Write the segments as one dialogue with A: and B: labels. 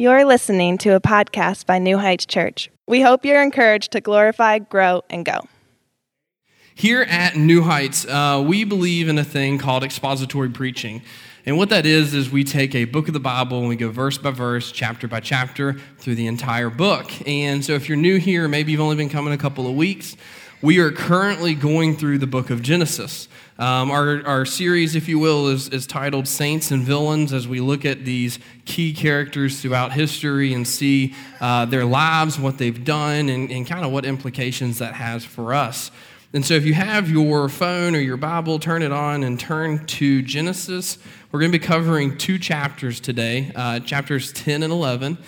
A: You're listening to a podcast by New Heights Church. We hope you're encouraged to glorify, grow, and go.
B: Here at New Heights, uh, we believe in a thing called expository preaching. And what that is, is we take a book of the Bible and we go verse by verse, chapter by chapter through the entire book. And so if you're new here, maybe you've only been coming a couple of weeks, we are currently going through the book of Genesis. Um, our, our series, if you will, is, is titled Saints and Villains as we look at these key characters throughout history and see uh, their lives, what they've done, and, and kind of what implications that has for us. And so, if you have your phone or your Bible, turn it on and turn to Genesis. We're going to be covering two chapters today, uh, chapters 10 and 11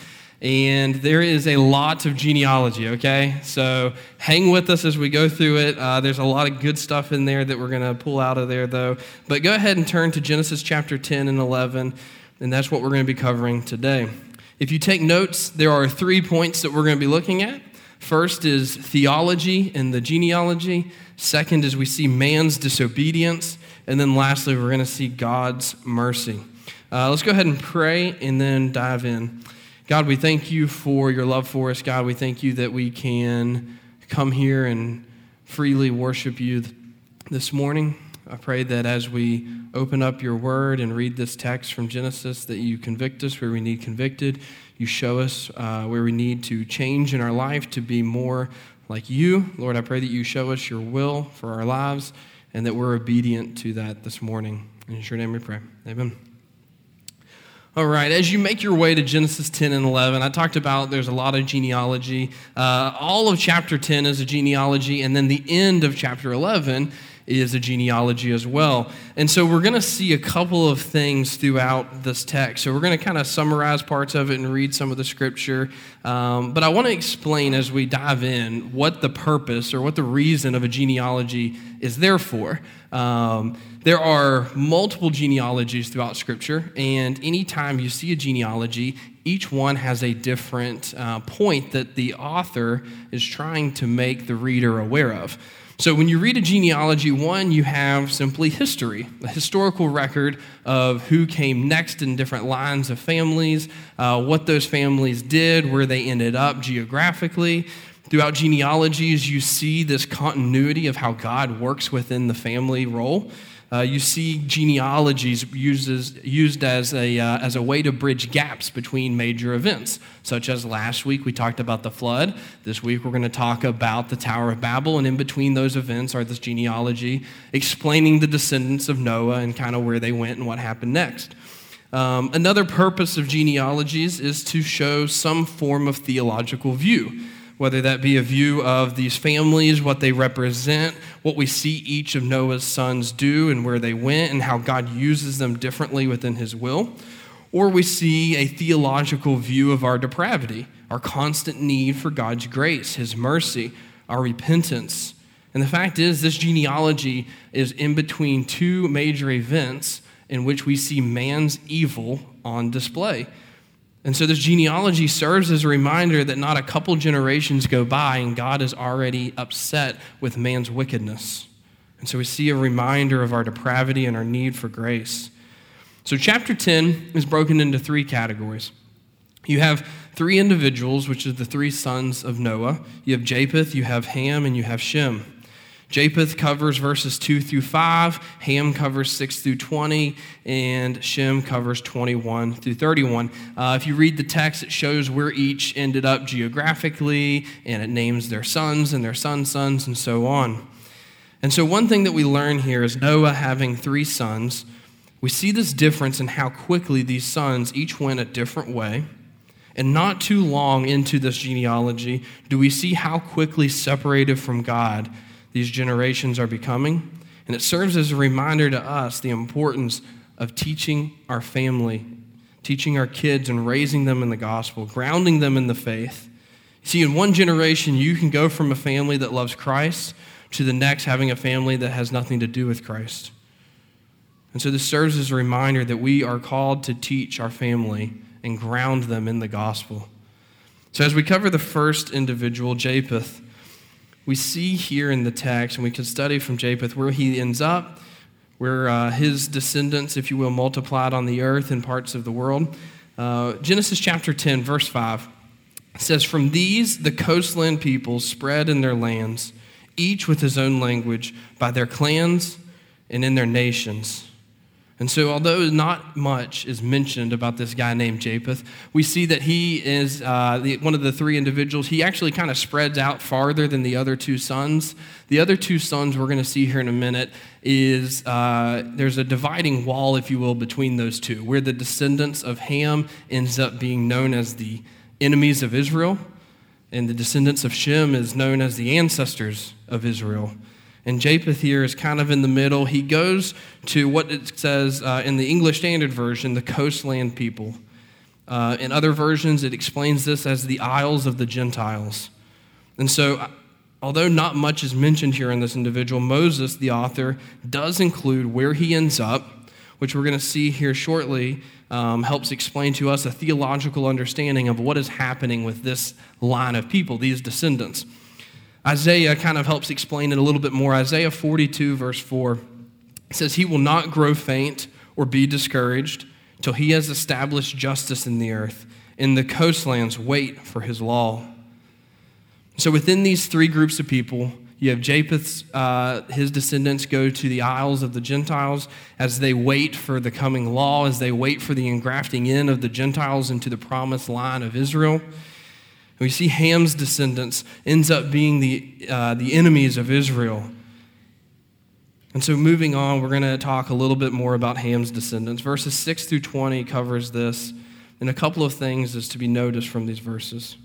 B: and there is a lot of genealogy, okay? So hang with us as we go through it. Uh, there's a lot of good stuff in there that we're going to pull out of there, though. But go ahead and turn to Genesis chapter 10 and 11, and that's what we're going to be covering today. If you take notes, there are three points that we're going to be looking at. First is theology and the genealogy. Second is we see man's disobedience. And then lastly, we're going to see God's mercy. Uh, let's go ahead and pray and then dive in. God, we thank you for your love for us. God, we thank you that we can come here and freely worship you this morning. I pray that as we open up your word and read this text from Genesis, that you convict us where we need convicted. You show us uh, where we need to change in our life to be more like you. Lord, I pray that you show us your will for our lives and that we're obedient to that this morning. In your name we pray. Amen. All right, as you make your way to Genesis 10 and 11, I talked about there's a lot of genealogy. Uh, all of chapter 10 is a genealogy, and then the end of chapter 11 is a genealogy as well. And so we're going to see a couple of things throughout this text. So we're going to kind of summarize parts of it and read some of the scripture. Um, but I want to explain as we dive in what the purpose or what the reason of a genealogy is there for. Um, there are multiple genealogies throughout Scripture, and anytime you see a genealogy, each one has a different uh, point that the author is trying to make the reader aware of. So, when you read a genealogy, one, you have simply history, a historical record of who came next in different lines of families, uh, what those families did, where they ended up geographically. Throughout genealogies, you see this continuity of how God works within the family role. Uh, you see genealogies uses, used as a, uh, as a way to bridge gaps between major events, such as last week we talked about the flood. This week we're going to talk about the Tower of Babel, and in between those events are this genealogy explaining the descendants of Noah and kind of where they went and what happened next. Um, another purpose of genealogies is to show some form of theological view whether that be a view of these families, what they represent, what we see each of Noah's sons do and where they went, and how God uses them differently within his will, or we see a theological view of our depravity, our constant need for God's grace, his mercy, our repentance. And the fact is, this genealogy is in between two major events in which we see man's evil on display. And so, this genealogy serves as a reminder that not a couple generations go by and God is already upset with man's wickedness. And so, we see a reminder of our depravity and our need for grace. So, chapter 10 is broken into three categories. You have three individuals, which are the three sons of Noah. You have Japheth, you have Ham, and you have Shem. Japheth covers verses 2 through 5, Ham covers 6 through 20, and Shem covers 21 through 31. Uh, if you read the text, it shows where each ended up geographically, and it names their sons and their sons' sons, and so on. And so, one thing that we learn here is Noah having three sons. We see this difference in how quickly these sons each went a different way. And not too long into this genealogy do we see how quickly separated from God these generations are becoming. And it serves as a reminder to us the importance of teaching our family, teaching our kids, and raising them in the gospel, grounding them in the faith. See, in one generation, you can go from a family that loves Christ to the next having a family that has nothing to do with Christ. And so this serves as a reminder that we are called to teach our family and ground them in the gospel. So as we cover the first individual, Japheth, we see here in the text, and we can study from Japheth where he ends up, where uh, his descendants, if you will, multiplied on the earth in parts of the world. Uh, Genesis chapter 10, verse 5 says, From these the coastland peoples spread in their lands, each with his own language, by their clans and in their nations. And so, although not much is mentioned about this guy named Japheth, we see that he is uh, the, one of the three individuals. He actually kind of spreads out farther than the other two sons. The other two sons, we're going to see here in a minute, is uh, there's a dividing wall, if you will, between those two, where the descendants of Ham ends up being known as the enemies of Israel, and the descendants of Shem is known as the ancestors of Israel. And Japheth here is kind of in the middle. He goes to what it says uh, in the English Standard Version, the coastland people. Uh, in other versions, it explains this as the Isles of the Gentiles. And so, uh, although not much is mentioned here in this individual, Moses, the author, does include where he ends up, which we're going to see here shortly, um, helps explain to us a theological understanding of what is happening with this line of people, these descendants. Isaiah kind of helps explain it a little bit more. Isaiah 42, verse 4 says, He will not grow faint or be discouraged till he has established justice in the earth. In the coastlands, wait for his law. So within these three groups of people, you have Japheth's, uh, his descendants go to the Isles of the Gentiles as they wait for the coming law, as they wait for the engrafting in of the Gentiles into the promised line of Israel. We see Ham's descendants ends up being the, uh, the enemies of Israel. And so, moving on, we're going to talk a little bit more about Ham's descendants. Verses 6 through 20 covers this, and a couple of things is to be noticed from these verses.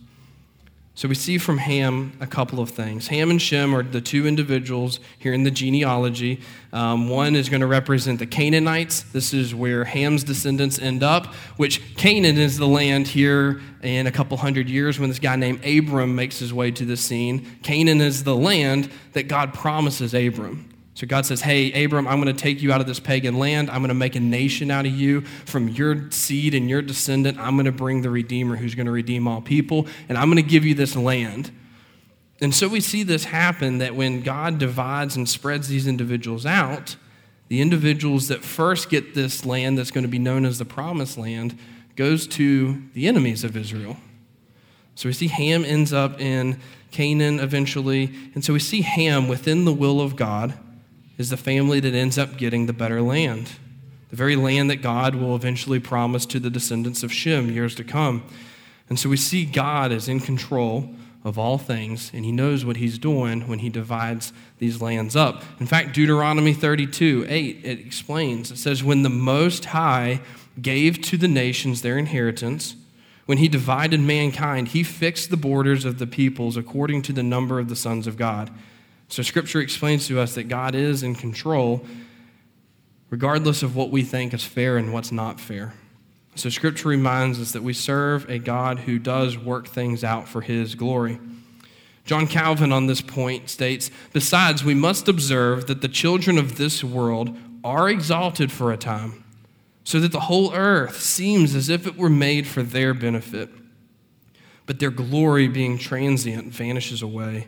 B: So we see from Ham a couple of things. Ham and Shem are the two individuals here in the genealogy. Um, one is going to represent the Canaanites. This is where Ham's descendants end up, which Canaan is the land here in a couple hundred years when this guy named Abram makes his way to the scene. Canaan is the land that God promises Abram. So God says, Hey, Abram, I'm going to take you out of this pagan land. I'm going to make a nation out of you. From your seed and your descendant, I'm going to bring the Redeemer who's going to redeem all people, and I'm going to give you this land. And so we see this happen that when God divides and spreads these individuals out, the individuals that first get this land that's going to be known as the promised land goes to the enemies of Israel. So we see Ham ends up in Canaan eventually. And so we see Ham within the will of God is the family that ends up getting the better land, the very land that God will eventually promise to the descendants of Shem years to come. And so we see God is in control of all things, and he knows what he's doing when he divides these lands up. In fact, Deuteronomy 32 8, it explains it says, When the Most High gave to the nations their inheritance, when he divided mankind, he fixed the borders of the peoples according to the number of the sons of God. So, Scripture explains to us that God is in control, regardless of what we think is fair and what's not fair. So, Scripture reminds us that we serve a God who does work things out for His glory. John Calvin on this point states Besides, we must observe that the children of this world are exalted for a time, so that the whole earth seems as if it were made for their benefit. But their glory, being transient, vanishes away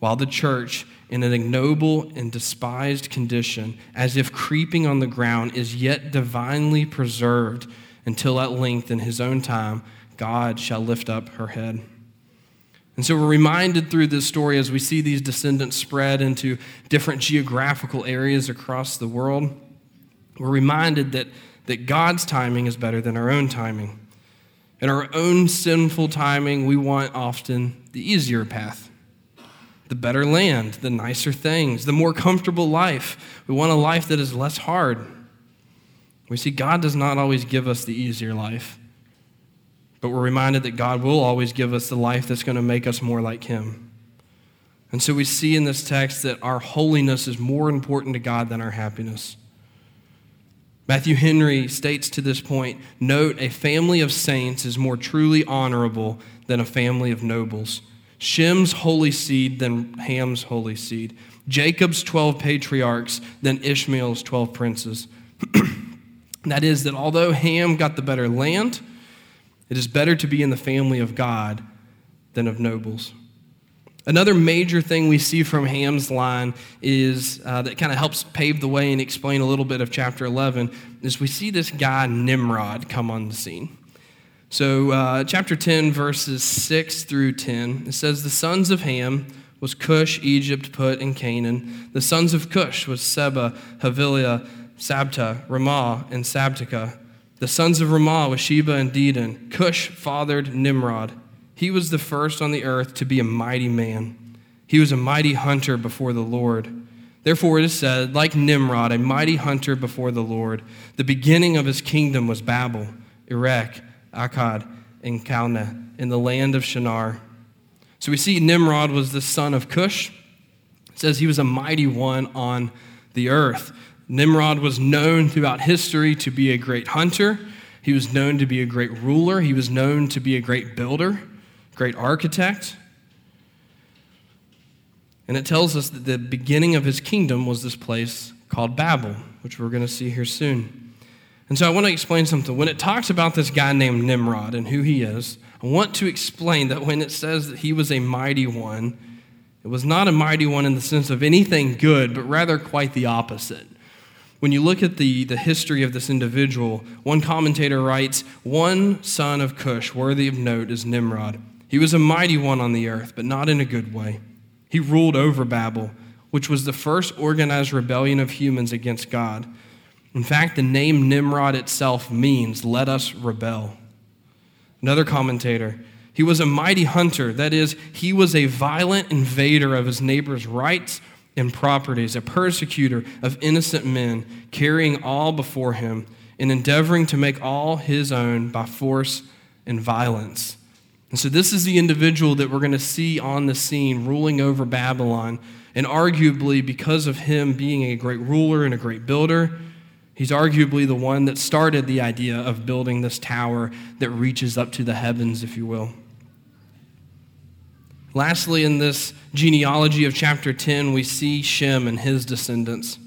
B: while the church, in an ignoble and despised condition, as if creeping on the ground, is yet divinely preserved until at length, in his own time, God shall lift up her head. And so we're reminded through this story as we see these descendants spread into different geographical areas across the world, we're reminded that, that God's timing is better than our own timing. In our own sinful timing, we want often the easier path the better land, the nicer things, the more comfortable life. We want a life that is less hard. We see God does not always give us the easier life, but we're reminded that God will always give us the life that's going to make us more like Him. And so we see in this text that our holiness is more important to God than our happiness. Matthew Henry states to this point Note, a family of saints is more truly honorable than a family of nobles. Shem's holy seed than Ham's holy seed, Jacob's 12 patriarchs than Ishmael's 12 princes. that is, that although Ham got the better land, it is better to be in the family of God than of nobles. Another major thing we see from Ham's line is uh, that kind of helps pave the way and explain a little bit of chapter 11 is we see this guy Nimrod come on the scene. So, uh, chapter 10, verses 6 through 10, it says, The sons of Ham was Cush, Egypt, Put, and Canaan. The sons of Cush was Seba, Havilah, Sabtah, Raamah, and Sabteca. The sons of Raamah was Sheba and Dedan. Cush fathered Nimrod. He was the first on the earth to be a mighty man. He was a mighty hunter before the Lord. Therefore, it is said, like Nimrod, a mighty hunter before the Lord, the beginning of his kingdom was Babel, Erech, Akkad, and Calneh, in the land of Shinar. So we see Nimrod was the son of Cush. It says he was a mighty one on the earth. Nimrod was known throughout history to be a great hunter. He was known to be a great ruler. He was known to be a great builder, great architect. And it tells us that the beginning of his kingdom was this place called Babel, which we're going to see here soon. And so I want to explain something. When it talks about this guy named Nimrod and who he is, I want to explain that when it says that he was a mighty one, it was not a mighty one in the sense of anything good, but rather quite the opposite. When you look at the, the history of this individual, one commentator writes, One son of Cush, worthy of note, is Nimrod. He was a mighty one on the earth, but not in a good way. He ruled over Babel, which was the first organized rebellion of humans against God. In fact, the name Nimrod itself means, let us rebel. Another commentator, he was a mighty hunter. That is, he was a violent invader of his neighbor's rights and properties, a persecutor of innocent men, carrying all before him and endeavoring to make all his own by force and violence. And so, this is the individual that we're going to see on the scene ruling over Babylon. And arguably, because of him being a great ruler and a great builder, He's arguably the one that started the idea of building this tower that reaches up to the heavens, if you will. Lastly, in this genealogy of chapter 10, we see Shem and his descendants.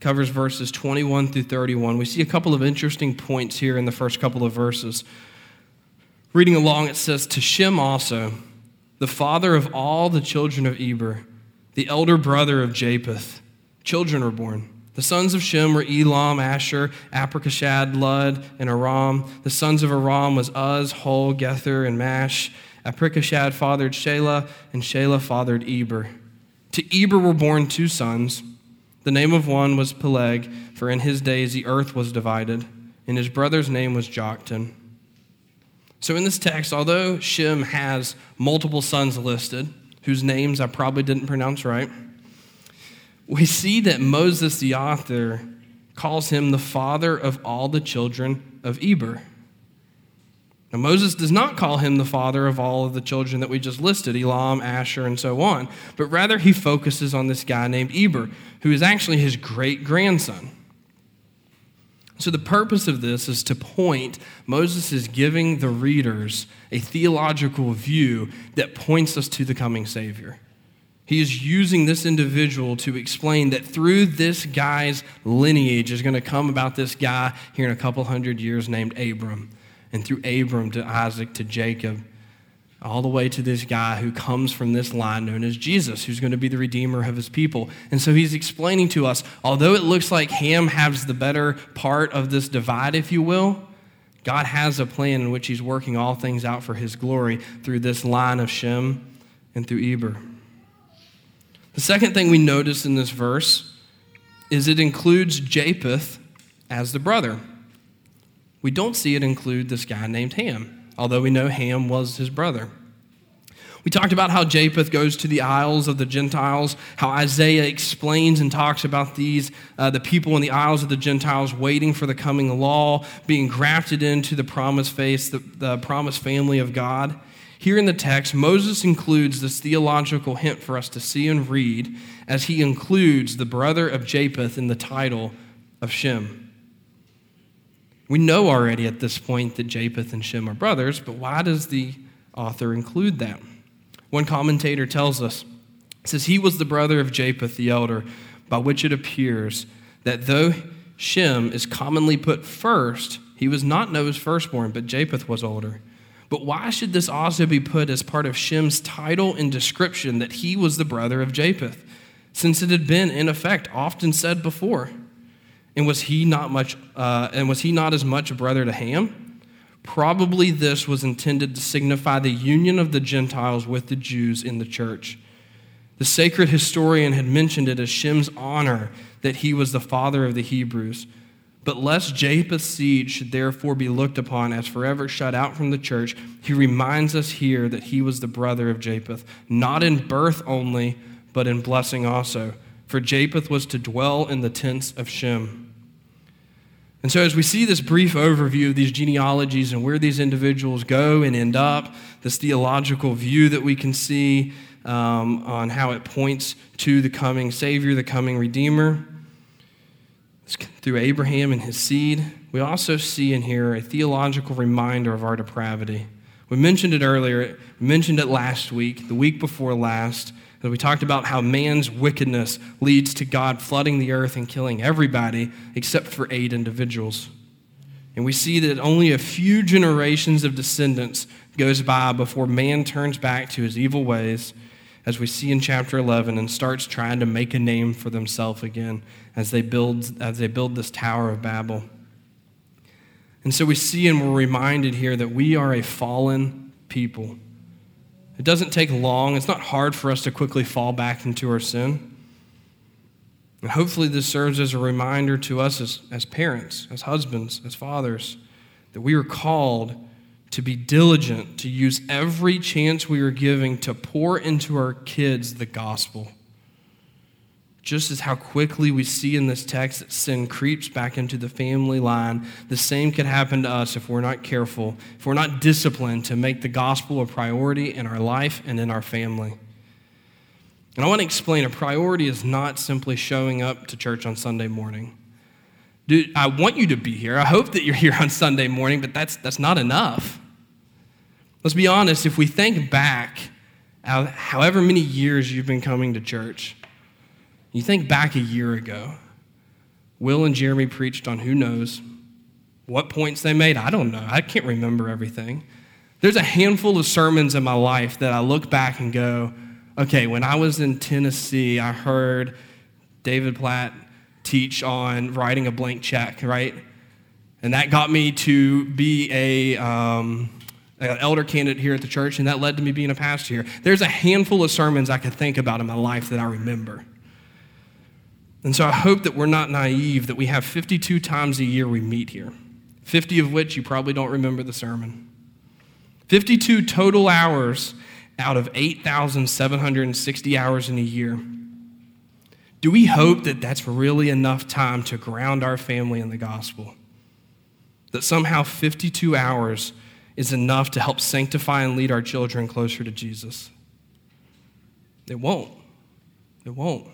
B: Covers verses 21 through 31. We see a couple of interesting points here in the first couple of verses. Reading along, it says, To Shem also, the father of all the children of Eber, the elder brother of Japheth, children were born. The sons of Shem were Elam, Asher, Arpachshad, Lud, and Aram. The sons of Aram was Uz, Hul, Gether, and Mash. Arpachshad fathered Shelah, and Shelah fathered Eber. To Eber were born two sons. The name of one was Peleg, for in his days the earth was divided, and his brother's name was Joktan. So in this text, although Shem has multiple sons listed, whose names I probably didn't pronounce right, we see that Moses, the author, calls him the father of all the children of Eber. Now, Moses does not call him the father of all of the children that we just listed, Elam, Asher, and so on, but rather he focuses on this guy named Eber, who is actually his great grandson. So, the purpose of this is to point, Moses is giving the readers a theological view that points us to the coming Savior. He is using this individual to explain that through this guy's lineage is going to come about this guy here in a couple hundred years named Abram. And through Abram to Isaac to Jacob, all the way to this guy who comes from this line known as Jesus, who's going to be the redeemer of his people. And so he's explaining to us, although it looks like Ham has the better part of this divide, if you will, God has a plan in which he's working all things out for his glory through this line of Shem and through Eber. The second thing we notice in this verse is it includes Japheth as the brother. We don't see it include this guy named Ham, although we know Ham was his brother. We talked about how Japheth goes to the isles of the Gentiles, how Isaiah explains and talks about these, uh, the people in the isles of the Gentiles waiting for the coming law, being grafted into the promised face, the, the promised family of God. Here in the text, Moses includes this theological hint for us to see and read as he includes the brother of Japheth in the title of Shem. We know already at this point that Japheth and Shem are brothers, but why does the author include that? One commentator tells us, says he was the brother of Japheth the elder, by which it appears that though Shem is commonly put first, he was not Noah's firstborn, but Japheth was older. But why should this also be put as part of Shem's title and description that he was the brother of Japheth, since it had been, in effect, often said before? And was he not much? Uh, and was he not as much a brother to Ham? Probably this was intended to signify the union of the Gentiles with the Jews in the church. The sacred historian had mentioned it as Shem's honor that he was the father of the Hebrews. But lest Japheth's seed should therefore be looked upon as forever shut out from the church, he reminds us here that he was the brother of Japheth, not in birth only, but in blessing also. For Japheth was to dwell in the tents of Shem. And so, as we see this brief overview of these genealogies and where these individuals go and end up, this theological view that we can see um, on how it points to the coming Savior, the coming Redeemer, through Abraham and his seed, we also see in here a theological reminder of our depravity. We mentioned it earlier, we mentioned it last week, the week before last, that we talked about how man's wickedness leads to God flooding the earth and killing everybody except for eight individuals. And we see that only a few generations of descendants goes by before man turns back to his evil ways as we see in chapter 11, and starts trying to make a name for themselves again as they build, as they build this Tower of Babel. And so we see and we're reminded here that we are a fallen people. It doesn't take long, it's not hard for us to quickly fall back into our sin. And hopefully, this serves as a reminder to us as, as parents, as husbands, as fathers, that we are called to be diligent, to use every chance we are giving to pour into our kids the gospel. Just as how quickly we see in this text that sin creeps back into the family line, the same could happen to us if we're not careful, if we're not disciplined to make the gospel a priority in our life and in our family. And I want to explain a priority is not simply showing up to church on Sunday morning. Dude, I want you to be here. I hope that you're here on Sunday morning, but that's, that's not enough. Let's be honest, if we think back, however many years you've been coming to church, you think back a year ago, Will and Jeremy preached on who knows what points they made. I don't know. I can't remember everything. There's a handful of sermons in my life that I look back and go, okay, when I was in Tennessee, I heard David Platt teach on writing a blank check, right? And that got me to be a, um, an elder candidate here at the church, and that led to me being a pastor here. There's a handful of sermons I could think about in my life that I remember. And so I hope that we're not naive, that we have 52 times a year we meet here, 50 of which you probably don't remember the sermon. 52 total hours out of 8,760 hours in a year. Do we hope that that's really enough time to ground our family in the gospel? That somehow 52 hours is enough to help sanctify and lead our children closer to Jesus? It won't. It won't.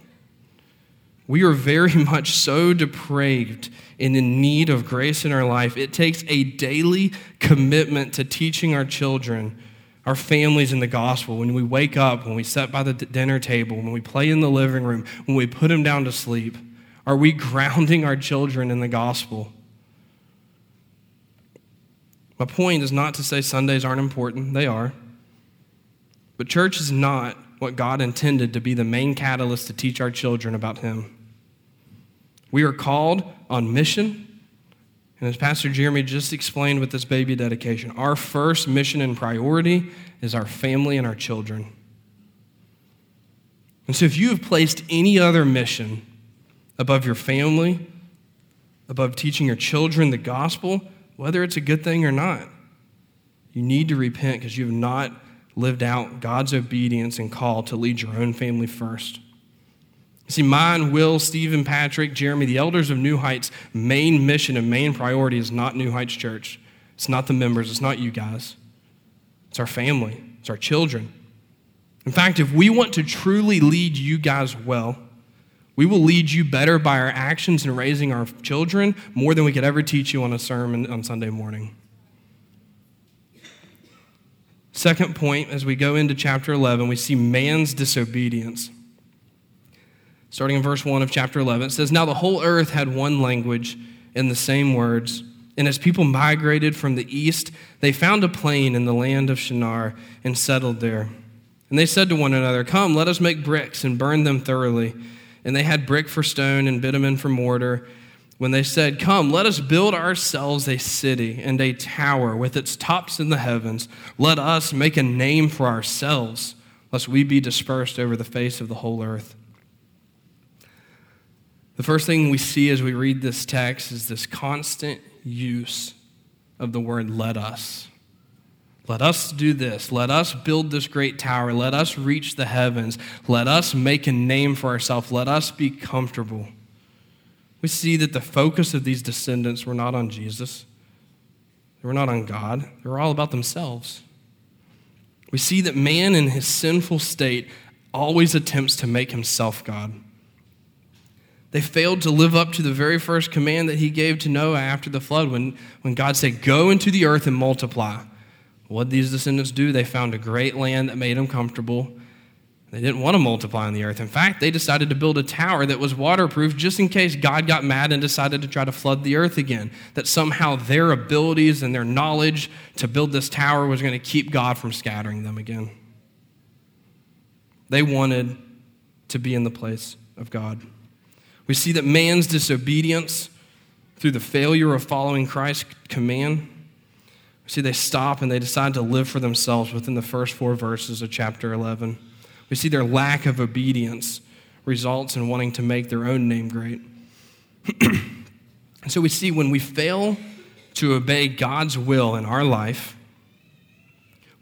B: We are very much so depraved and in need of grace in our life. It takes a daily commitment to teaching our children our families in the gospel, when we wake up, when we sit by the dinner table, when we play in the living room, when we put them down to sleep, are we grounding our children in the gospel? My point is not to say Sundays aren't important, they are. But church is not what God intended to be the main catalyst to teach our children about Him. We are called on mission and as Pastor Jeremy just explained with this baby dedication, our first mission and priority is our family and our children. And so if you have placed any other mission above your family, above teaching your children the gospel, whether it's a good thing or not, you need to repent because you have not lived out God's obedience and call to lead your own family first. See, mine, Will, Stephen, Patrick, Jeremy, the elders of New Heights' main mission and main priority is not New Heights Church. It's not the members. It's not you guys. It's our family. It's our children. In fact, if we want to truly lead you guys well, we will lead you better by our actions in raising our children more than we could ever teach you on a sermon on Sunday morning. Second point, as we go into chapter 11, we see man's disobedience starting in verse 1 of chapter 11. It says, Now the whole earth had one language and the same words. And as people migrated from the east, they found a plain in the land of Shinar and settled there. And they said to one another, Come, let us make bricks and burn them thoroughly. And they had brick for stone and bitumen for mortar. when they said, Come, let us build ourselves a city and a tower with its tops in the heavens. Let us make a name for ourselves, lest we be dispersed over the face of the whole earth. The first thing we see as we read this text is this constant use of the word let us. Let us do this. Let us build this great tower. Let us reach the heavens. Let us make a name for ourselves. Let us be comfortable. We see that the focus of these descendants were not on Jesus, they were not on God, they were all about themselves. We see that man in his sinful state always attempts to make himself God. They failed to live up to the very first command that he gave to Noah after the flood when, when God said, Go into the earth and multiply. What did these descendants do? They found a great land that made them comfortable. They didn't want to multiply on the earth. In fact, they decided to build a tower that was waterproof just in case God got mad and decided to try to flood the earth again. That somehow their abilities and their knowledge to build this tower was going to keep God from scattering them again. They wanted to be in the place of God. We see that man's disobedience through the failure of following Christ's command See, they stop and they decide to live for themselves within the first four verses of chapter 11. We see their lack of obedience results in wanting to make their own name great. and so we see when we fail to obey God's will in our life,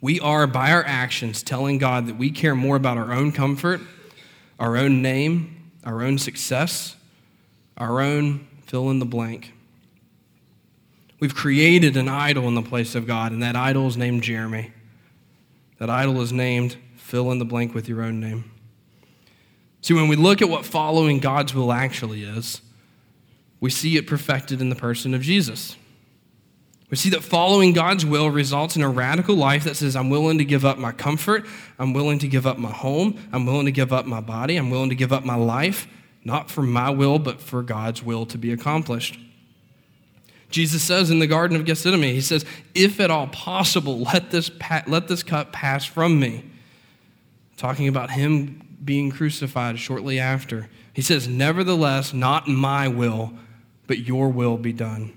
B: we are, by our actions, telling God that we care more about our own comfort, our own name, our own success, our own fill in the blank. We've created an idol in the place of God, and that idol is named Jeremy. That idol is named fill in the blank with your own name. See, when we look at what following God's will actually is, we see it perfected in the person of Jesus. We see that following God's will results in a radical life that says, I'm willing to give up my comfort, I'm willing to give up my home, I'm willing to give up my body, I'm willing to give up my life, not for my will, but for God's will to be accomplished. Jesus says in the Garden of Gethsemane, He says, If at all possible, let this, pa- let this cup pass from me. Talking about Him being crucified shortly after. He says, Nevertheless, not my will, but your will be done.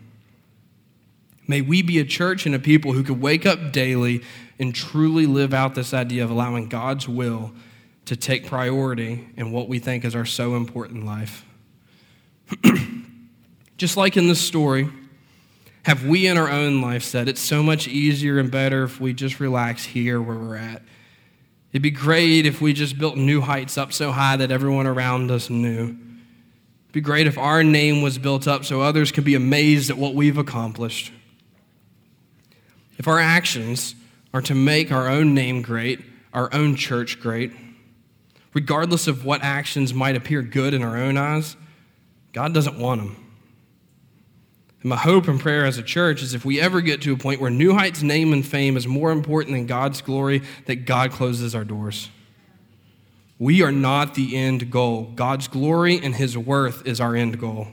B: May we be a church and a people who could wake up daily and truly live out this idea of allowing God's will to take priority in what we think is our so important life. Just like in this story, have we in our own life said it's so much easier and better if we just relax here where we're at? It'd be great if we just built new heights up so high that everyone around us knew. It'd be great if our name was built up so others could be amazed at what we've accomplished. If our actions are to make our own name great, our own church great, regardless of what actions might appear good in our own eyes, God doesn't want them. And my hope and prayer as a church is if we ever get to a point where New Heights' name and fame is more important than God's glory, that God closes our doors. We are not the end goal. God's glory and His worth is our end goal.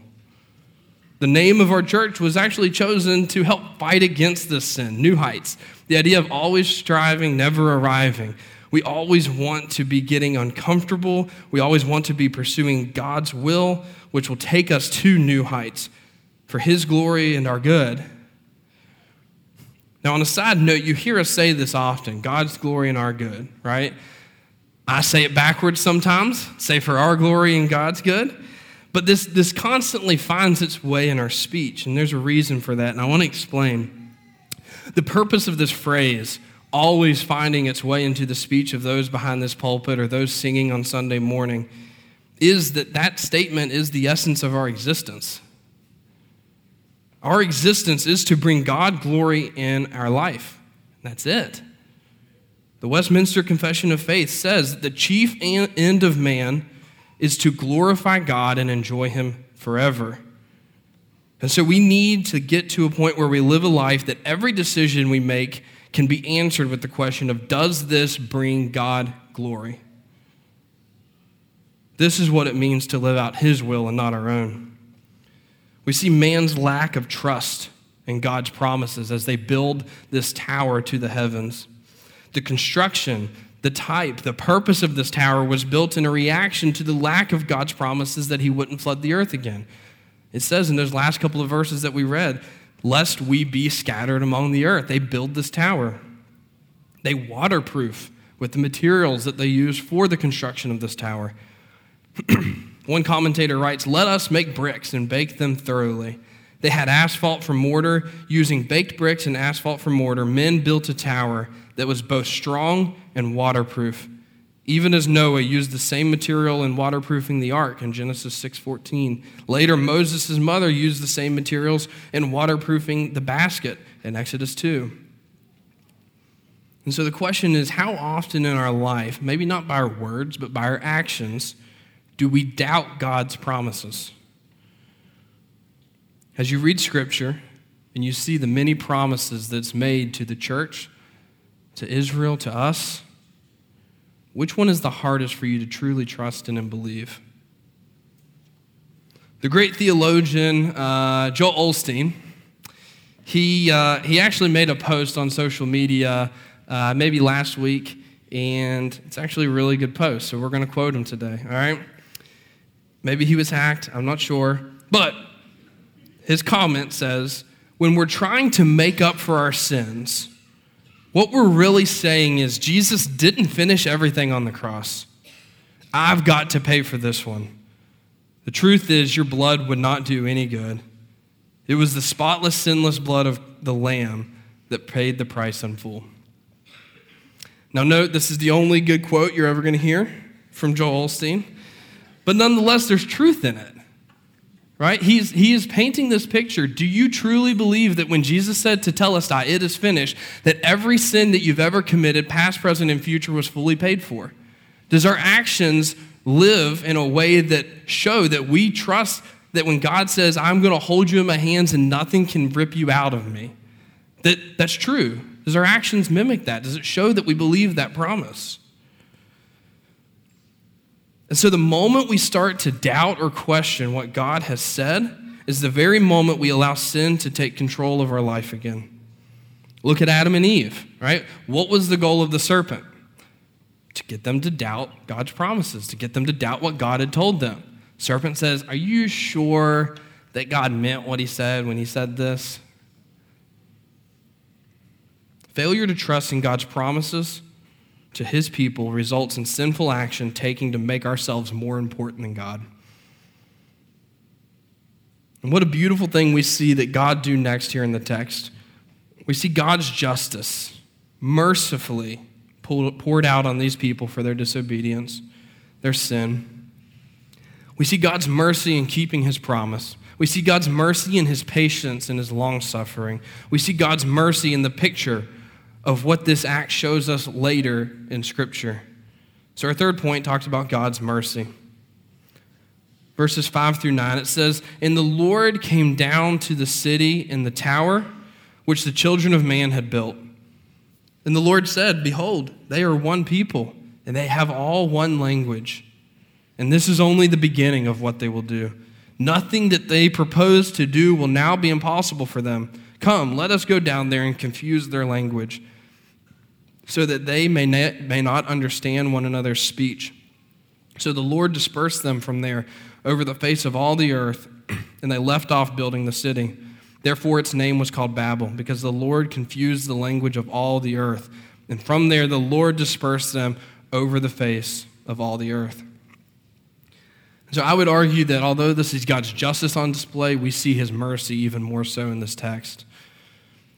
B: The name of our church was actually chosen to help fight against this sin, New Heights. The idea of always striving, never arriving. We always want to be getting uncomfortable. We always want to be pursuing God's will, which will take us to new heights for His glory and our good. Now, on a side note, you hear us say this often God's glory and our good, right? I say it backwards sometimes, say for our glory and God's good. But this, this constantly finds its way in our speech, and there's a reason for that, and I want to explain. The purpose of this phrase, always finding its way into the speech of those behind this pulpit or those singing on Sunday morning, is that that statement is the essence of our existence. Our existence is to bring God glory in our life. That's it. The Westminster Confession of Faith says that the chief end of man is to glorify God and enjoy Him forever. And so we need to get to a point where we live a life that every decision we make can be answered with the question of does this bring God glory? This is what it means to live out His will and not our own. We see man's lack of trust in God's promises as they build this tower to the heavens. The construction, the type, the purpose of this tower was built in a reaction to the lack of God's promises that he wouldn't flood the earth again. It says in those last couple of verses that we read, lest we be scattered among the earth. They build this tower. They waterproof with the materials that they use for the construction of this tower. One commentator writes, Let us make bricks and bake them thoroughly. They had asphalt for mortar. Using baked bricks and asphalt for mortar, men built a tower that was both strong and waterproof even as Noah used the same material in waterproofing the ark in Genesis 6:14. Later Moses' mother used the same materials in waterproofing the basket in Exodus 2. And so the question is how often in our life, maybe not by our words, but by our actions, do we doubt God's promises? As you read scripture and you see the many promises that's made to the church, to Israel, to us, which one is the hardest for you to truly trust in and believe? The great theologian uh, Joel Osteen, he, uh, he actually made a post on social media uh, maybe last week, and it's actually a really good post, so we're going to quote him today, all right? Maybe he was hacked, I'm not sure, but his comment says, When we're trying to make up for our sins, what we're really saying is Jesus didn't finish everything on the cross. I've got to pay for this one. The truth is, your blood would not do any good. It was the spotless, sinless blood of the Lamb that paid the price in full. Now, note this is the only good quote you're ever going to hear from Joel Osteen, but nonetheless, there's truth in it right? He's, he is painting this picture. Do you truly believe that when Jesus said to tell us, Telestai, it is finished, that every sin that you've ever committed, past, present, and future, was fully paid for? Does our actions live in a way that show that we trust that when God says, I'm going to hold you in my hands and nothing can rip you out of me, that that's true? Does our actions mimic that? Does it show that we believe that promise? And so the moment we start to doubt or question what God has said is the very moment we allow sin to take control of our life again. Look at Adam and Eve, right? What was the goal of the serpent? To get them to doubt God's promises, to get them to doubt what God had told them. Serpent says, Are you sure that God meant what he said when he said this? Failure to trust in God's promises to his people results in sinful action taking to make ourselves more important than God. And what a beautiful thing we see that God do next here in the text. We see God's justice mercifully poured out on these people for their disobedience, their sin. We see God's mercy in keeping his promise. We see God's mercy in his patience and his long suffering. We see God's mercy in the picture of what this act shows us later in Scripture. So, our third point talks about God's mercy. Verses 5 through 9, it says, And the Lord came down to the city in the tower which the children of man had built. And the Lord said, Behold, they are one people, and they have all one language. And this is only the beginning of what they will do. Nothing that they propose to do will now be impossible for them. Come, let us go down there and confuse their language so that they may, ne- may not understand one another's speech. So the Lord dispersed them from there over the face of all the earth, and they left off building the city. Therefore, its name was called Babel, because the Lord confused the language of all the earth. And from there, the Lord dispersed them over the face of all the earth. So I would argue that although this is God's justice on display, we see his mercy even more so in this text.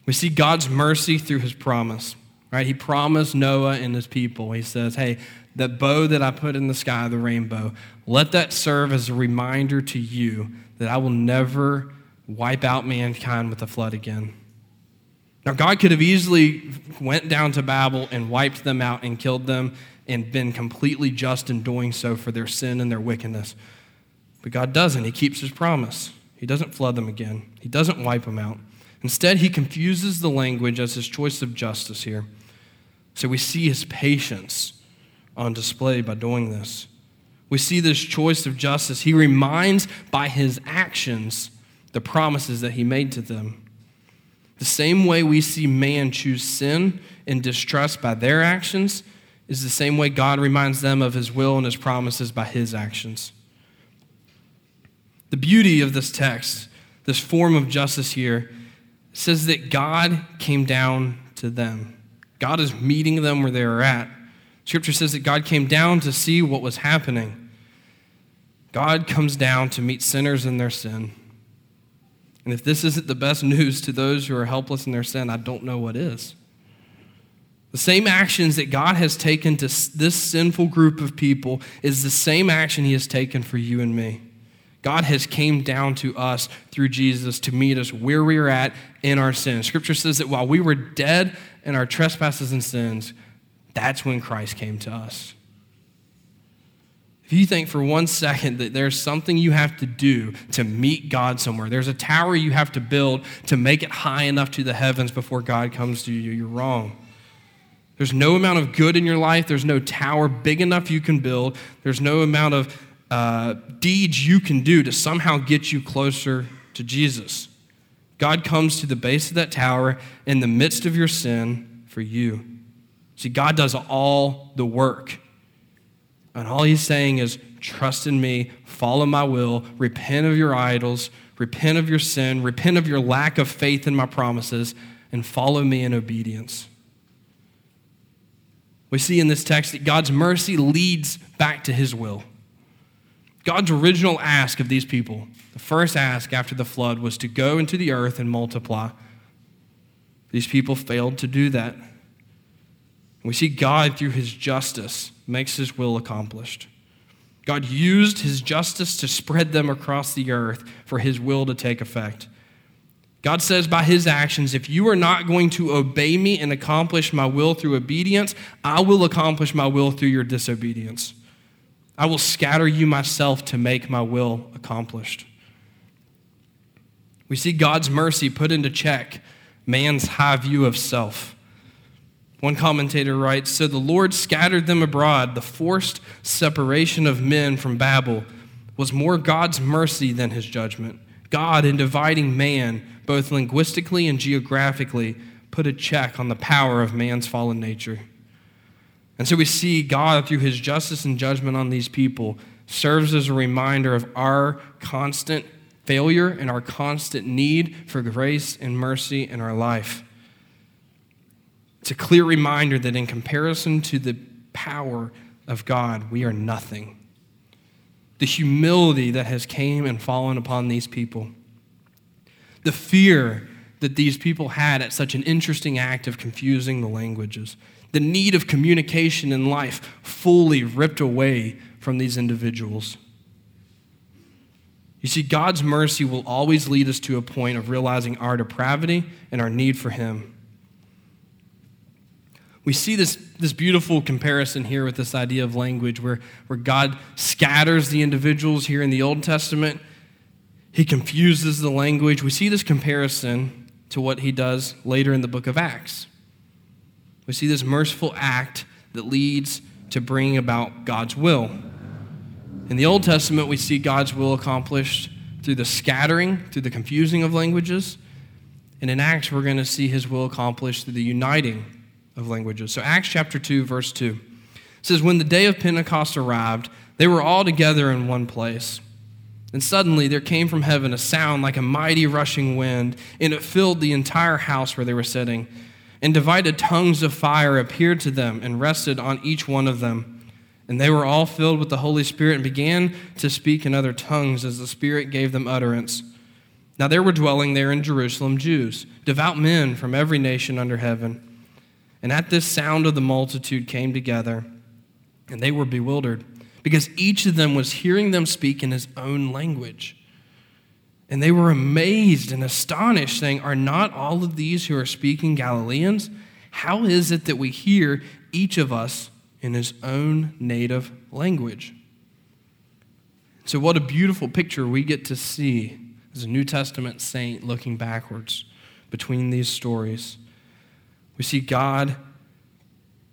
B: We see God's mercy through his promise. Right? He promised Noah and his people. He says, "Hey, that bow that I put in the sky, the rainbow, let that serve as a reminder to you that I will never wipe out mankind with a flood again." Now, God could have easily went down to Babel and wiped them out and killed them and been completely just in doing so for their sin and their wickedness. But God doesn't. He keeps his promise. He doesn't flood them again. He doesn't wipe them out. Instead, he confuses the language as his choice of justice here. So we see his patience on display by doing this. We see this choice of justice. He reminds by his actions the promises that he made to them. The same way we see man choose sin and distrust by their actions is the same way God reminds them of his will and his promises by his actions. The beauty of this text, this form of justice here, says that God came down to them. God is meeting them where they are at. Scripture says that God came down to see what was happening. God comes down to meet sinners in their sin. And if this isn't the best news to those who are helpless in their sin, I don't know what is. The same actions that God has taken to this sinful group of people is the same action he has taken for you and me. God has came down to us through Jesus to meet us where we are at in our sin. Scripture says that while we were dead in our trespasses and sins, that's when Christ came to us. If you think for one second that there's something you have to do to meet God somewhere, there's a tower you have to build to make it high enough to the heavens before God comes to you, you're wrong. There's no amount of good in your life. There's no tower big enough you can build. There's no amount of uh, deeds you can do to somehow get you closer to Jesus. God comes to the base of that tower in the midst of your sin for you. See, God does all the work. And all he's saying is, trust in me, follow my will, repent of your idols, repent of your sin, repent of your lack of faith in my promises, and follow me in obedience. We see in this text that God's mercy leads back to his will. God's original ask of these people, the first ask after the flood, was to go into the earth and multiply. These people failed to do that. We see God, through his justice, makes his will accomplished. God used his justice to spread them across the earth for his will to take effect. God says by his actions, if you are not going to obey me and accomplish my will through obedience, I will accomplish my will through your disobedience. I will scatter you myself to make my will accomplished. We see God's mercy put into check man's high view of self. One commentator writes So the Lord scattered them abroad. The forced separation of men from Babel was more God's mercy than his judgment. God, in dividing man, both linguistically and geographically, put a check on the power of man's fallen nature. And so we see God, through his justice and judgment on these people, serves as a reminder of our constant failure and our constant need for grace and mercy in our life. It's a clear reminder that in comparison to the power of God, we are nothing. The humility that has came and fallen upon these people. The fear that these people had at such an interesting act of confusing the languages the need of communication in life fully ripped away from these individuals. You see, God's mercy will always lead us to a point of realizing our depravity and our need for Him. We see this, this beautiful comparison here with this idea of language where, where God scatters the individuals here in the Old Testament. He confuses the language. We see this comparison to what he does later in the book of Acts. We see this merciful act that leads to bringing about God's will. In the Old Testament, we see God's will accomplished through the scattering, through the confusing of languages. And in Acts, we're going to see his will accomplished through the uniting of languages. So, Acts chapter 2, verse 2 says, When the day of Pentecost arrived, they were all together in one place. And suddenly there came from heaven a sound like a mighty rushing wind, and it filled the entire house where they were sitting and divided tongues of fire appeared to them and rested on each one of them. And they were all filled with the Holy Spirit and began to speak in other tongues as the Spirit gave them utterance. Now there were dwelling there in Jerusalem Jews, devout men from every nation under heaven. And at this sound of the multitude came together, and they were bewildered, because each of them was hearing them speak in his own language. And they were amazed and astonished, saying, Are not all of these who are speaking Galileans? How is it that we hear each of us in his own native language? So, what a beautiful picture we get to see as a New Testament saint looking backwards between these stories. We see God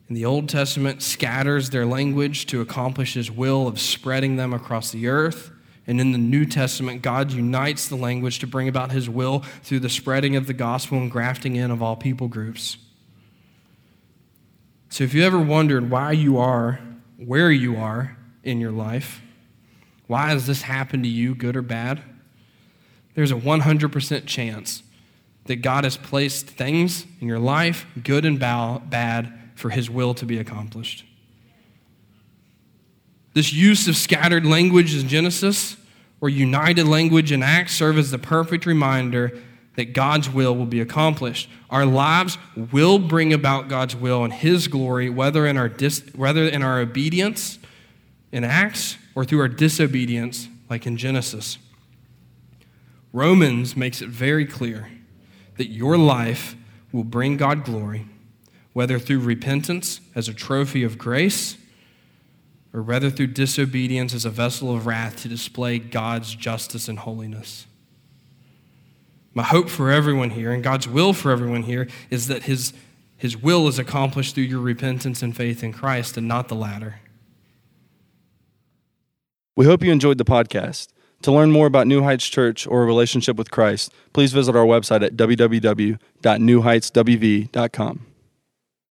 B: in the Old Testament scatters their language to accomplish his will of spreading them across the earth. And in the New Testament, God unites the language to bring about his will through the spreading of the gospel and grafting in of all people groups. So if you ever wondered why you are where you are in your life, Why has this happened to you, good or bad? There's a 100% chance that God has placed things in your life, good and bad, for his will to be accomplished. This use of scattered language in Genesis or united language in Acts serve as the perfect reminder that God's will will be accomplished. Our lives will bring about God's will and his glory whether in our dis- whether in our obedience in Acts or through our disobedience like in Genesis. Romans makes it very clear that your life will bring God glory whether through repentance as a trophy of grace, or whether through disobedience as a vessel of wrath to display God's justice and holiness. My hope for everyone here, and God's will for everyone here, is that His, his will is accomplished through your repentance and faith in Christ and not the latter.
C: We hope you enjoyed the podcast. To learn more about New Heights Church or a relationship with Christ, please visit our website at www.newheightswv.com.